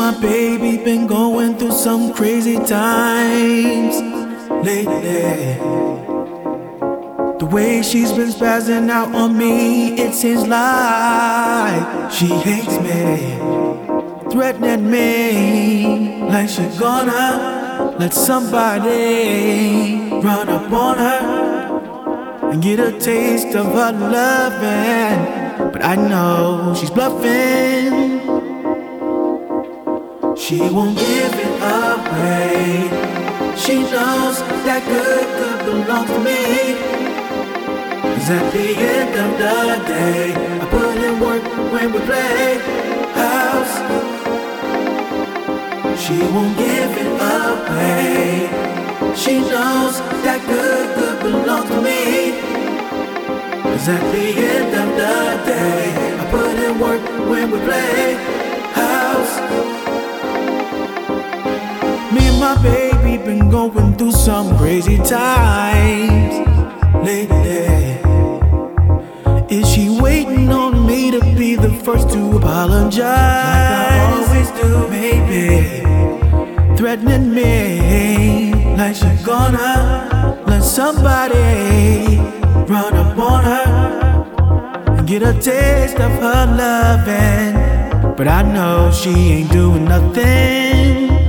my baby been going through some crazy times lately. The way she's been spazzing out on me, it seems like she hates me, threatening me like she gonna let somebody run up on her and get a taste of her loving. But I know she's bluffing. She won't give it away. She knows that good, good belongs to me. Cause at the end of the day, I put in work when we play house. She won't give it away. She knows that good, good belongs to me. Cause at the end of the day, I put in work when we play my baby been going through some crazy times lately. Is she waiting on me to be the first to apologize? Like I always do, baby. Threatening me like she gonna let somebody run up on her and get a taste of her loving. But I know she ain't doing nothing.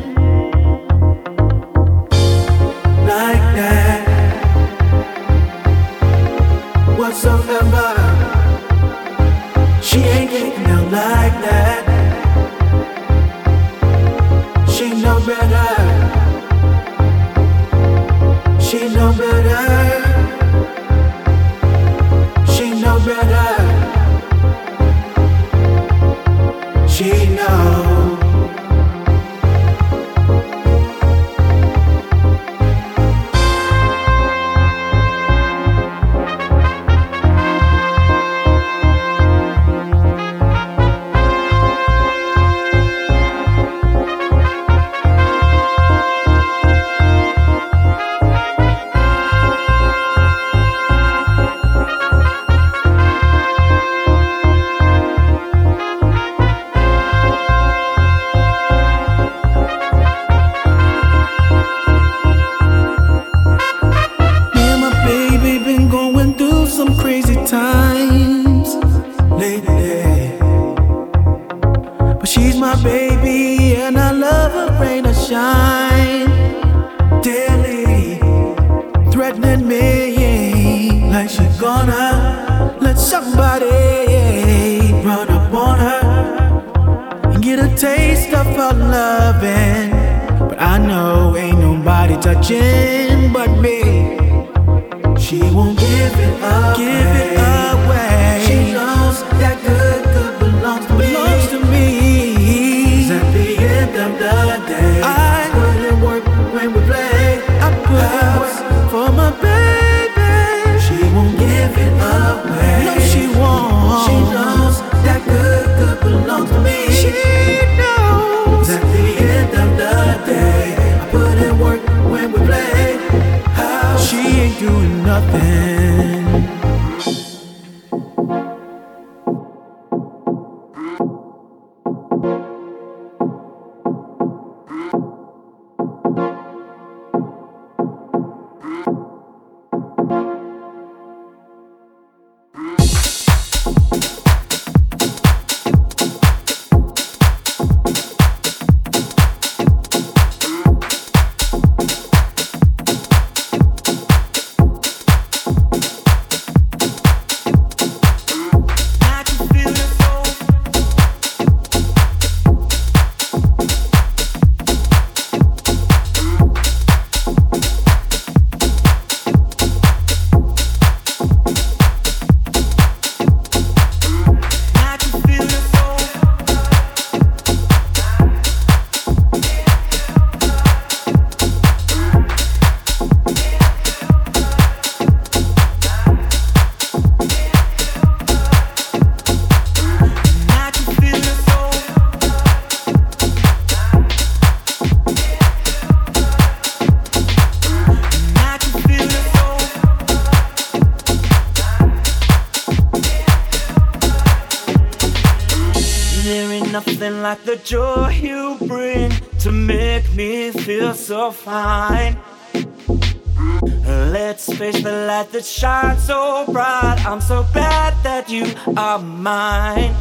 fine. Let's face the light that shines so bright. I'm so glad that you are mine.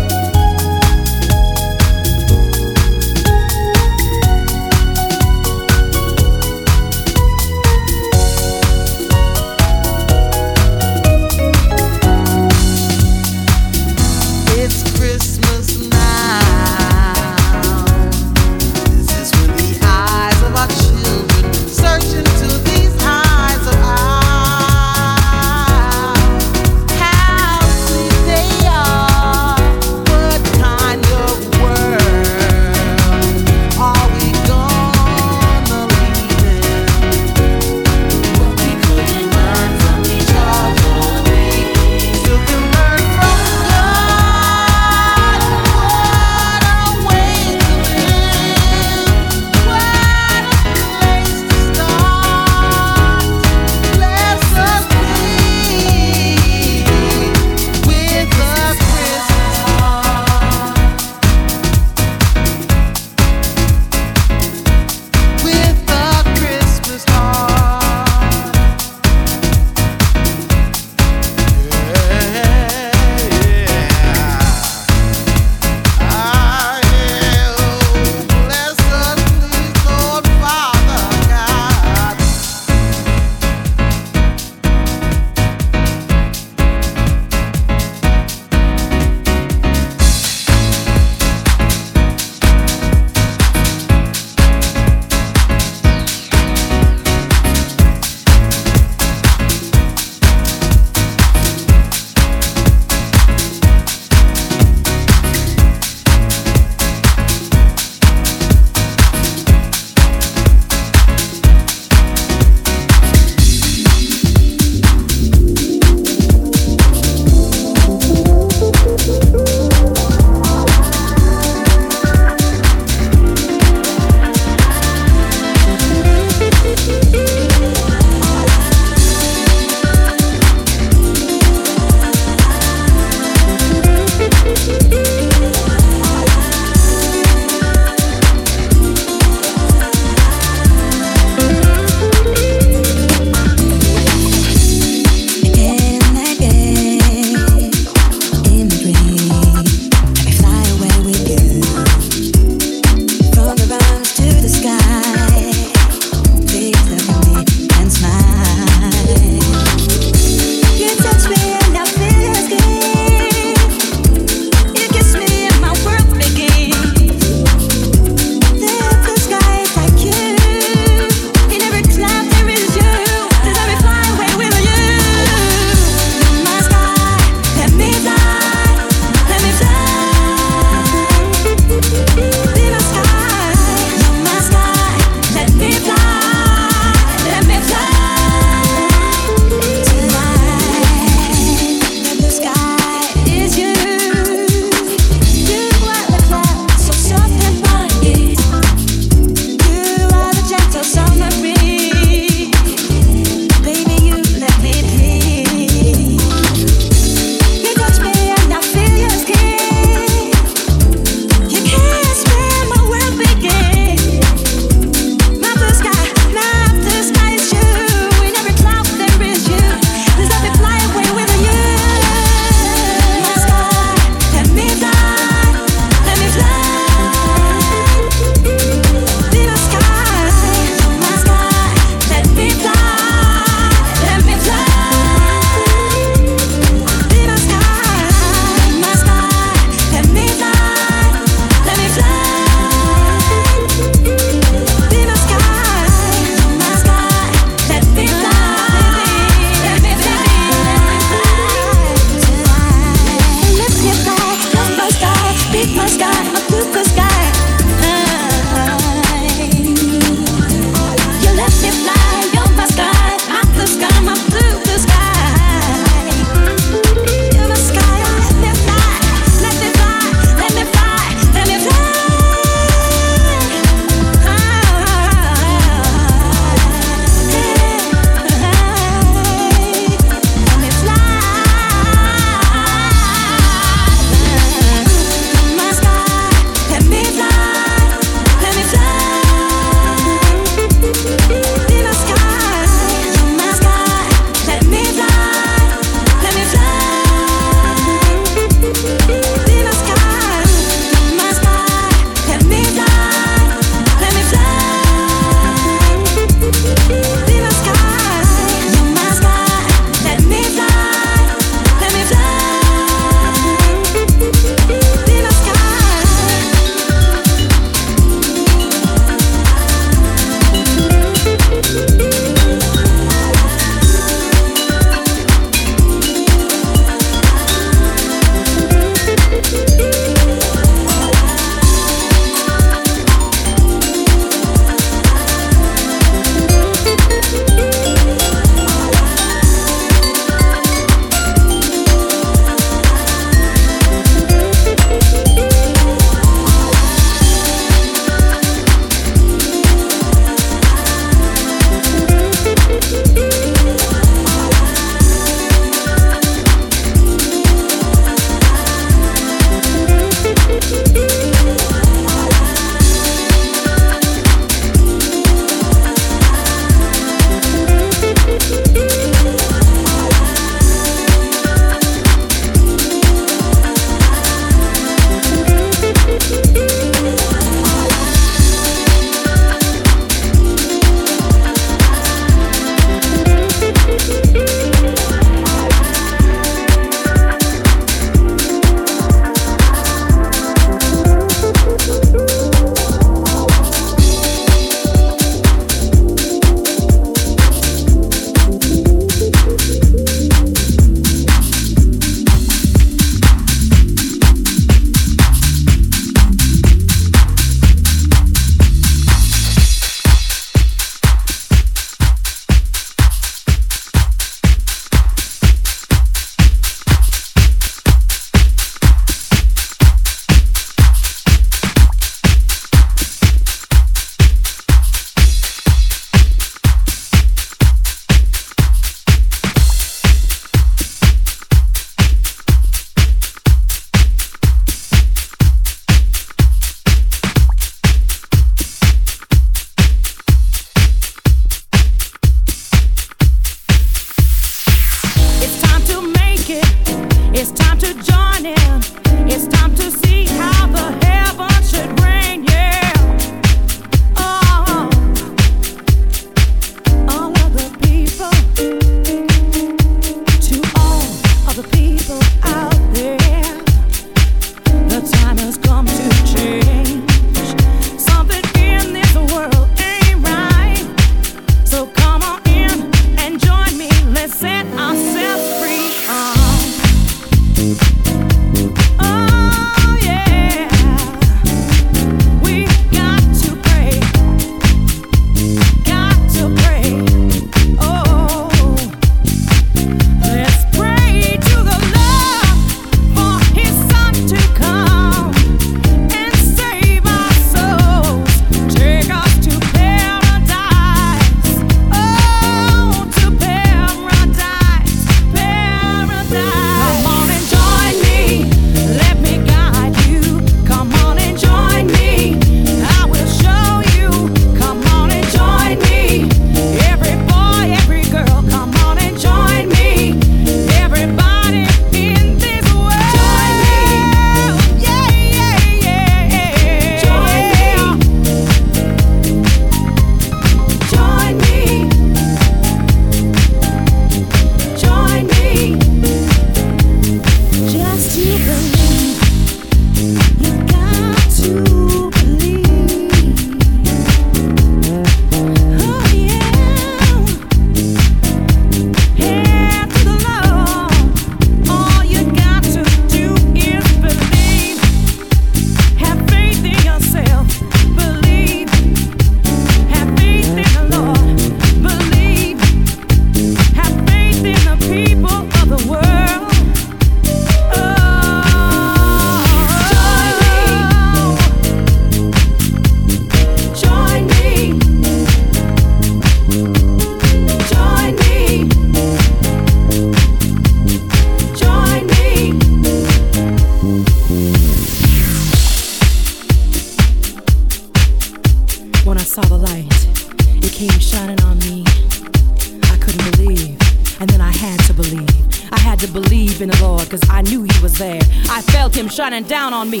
shining down on me.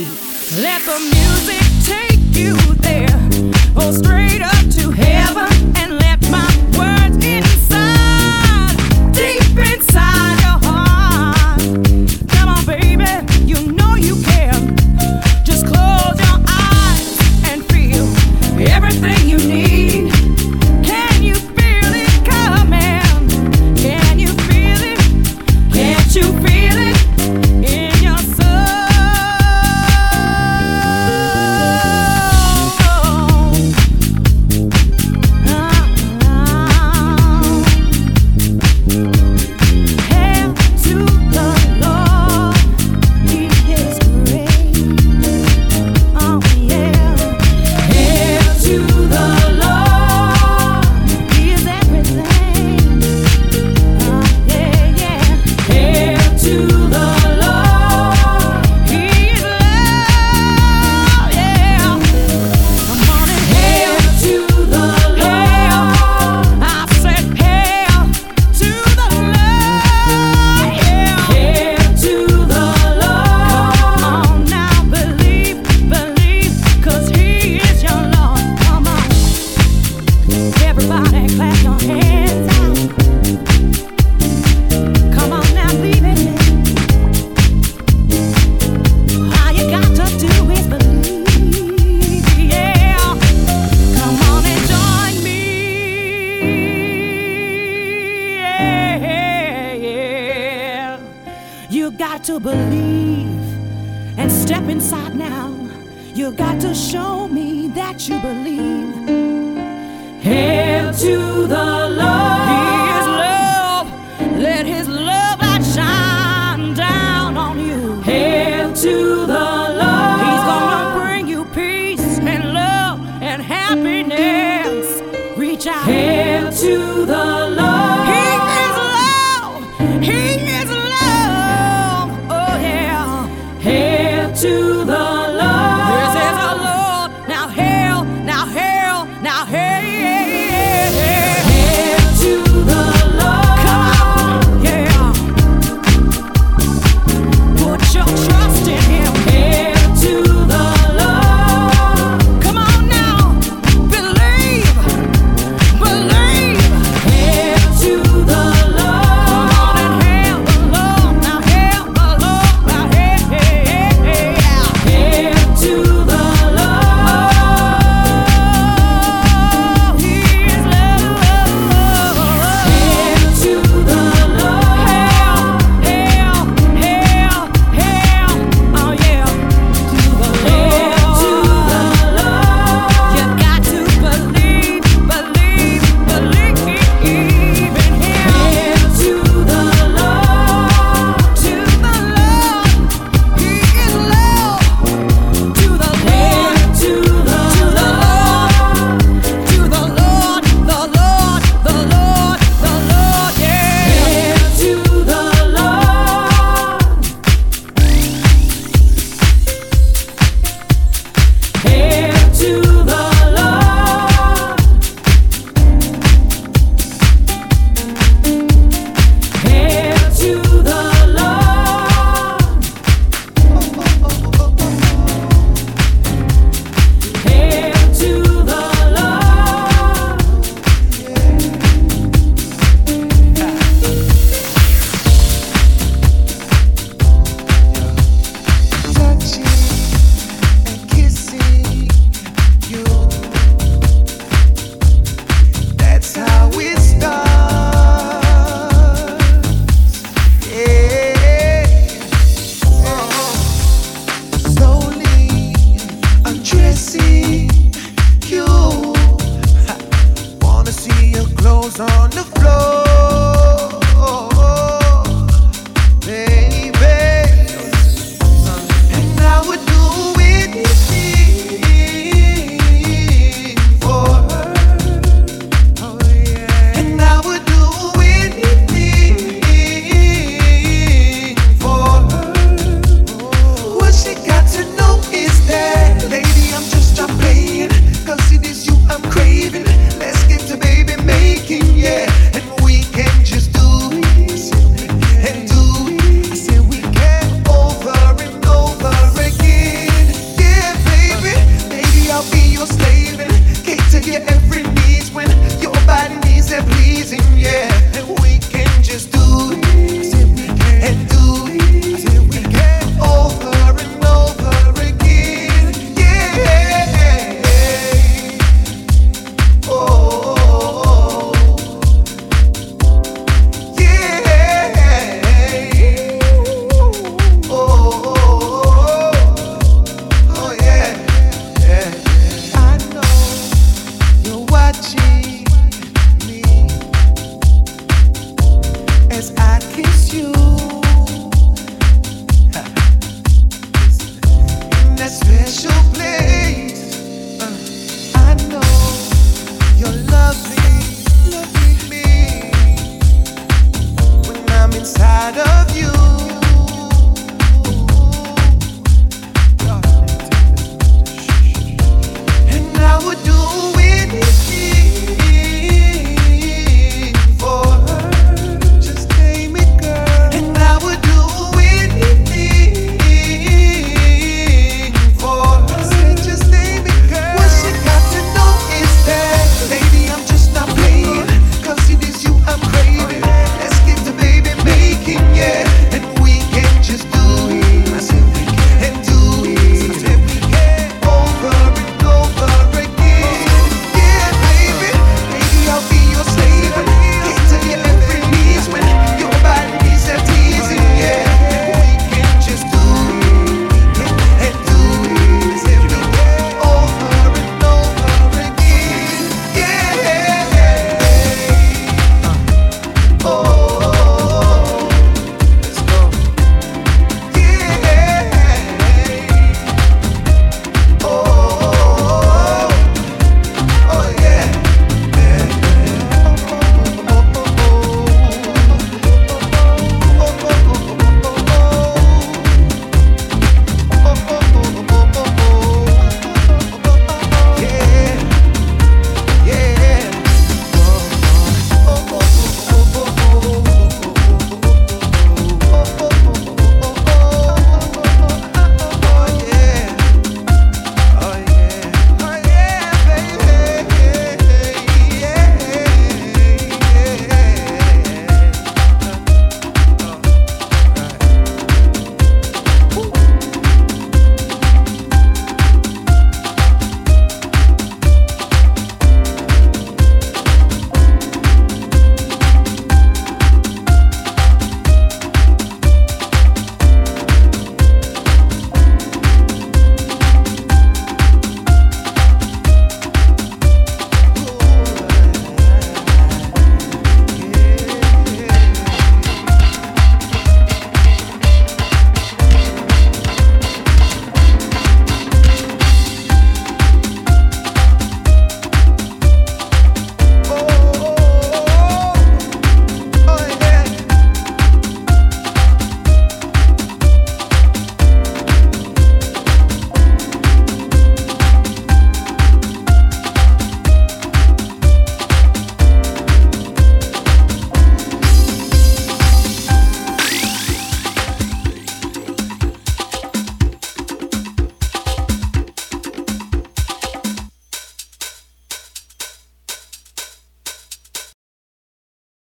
Let the music got to show me that you believe.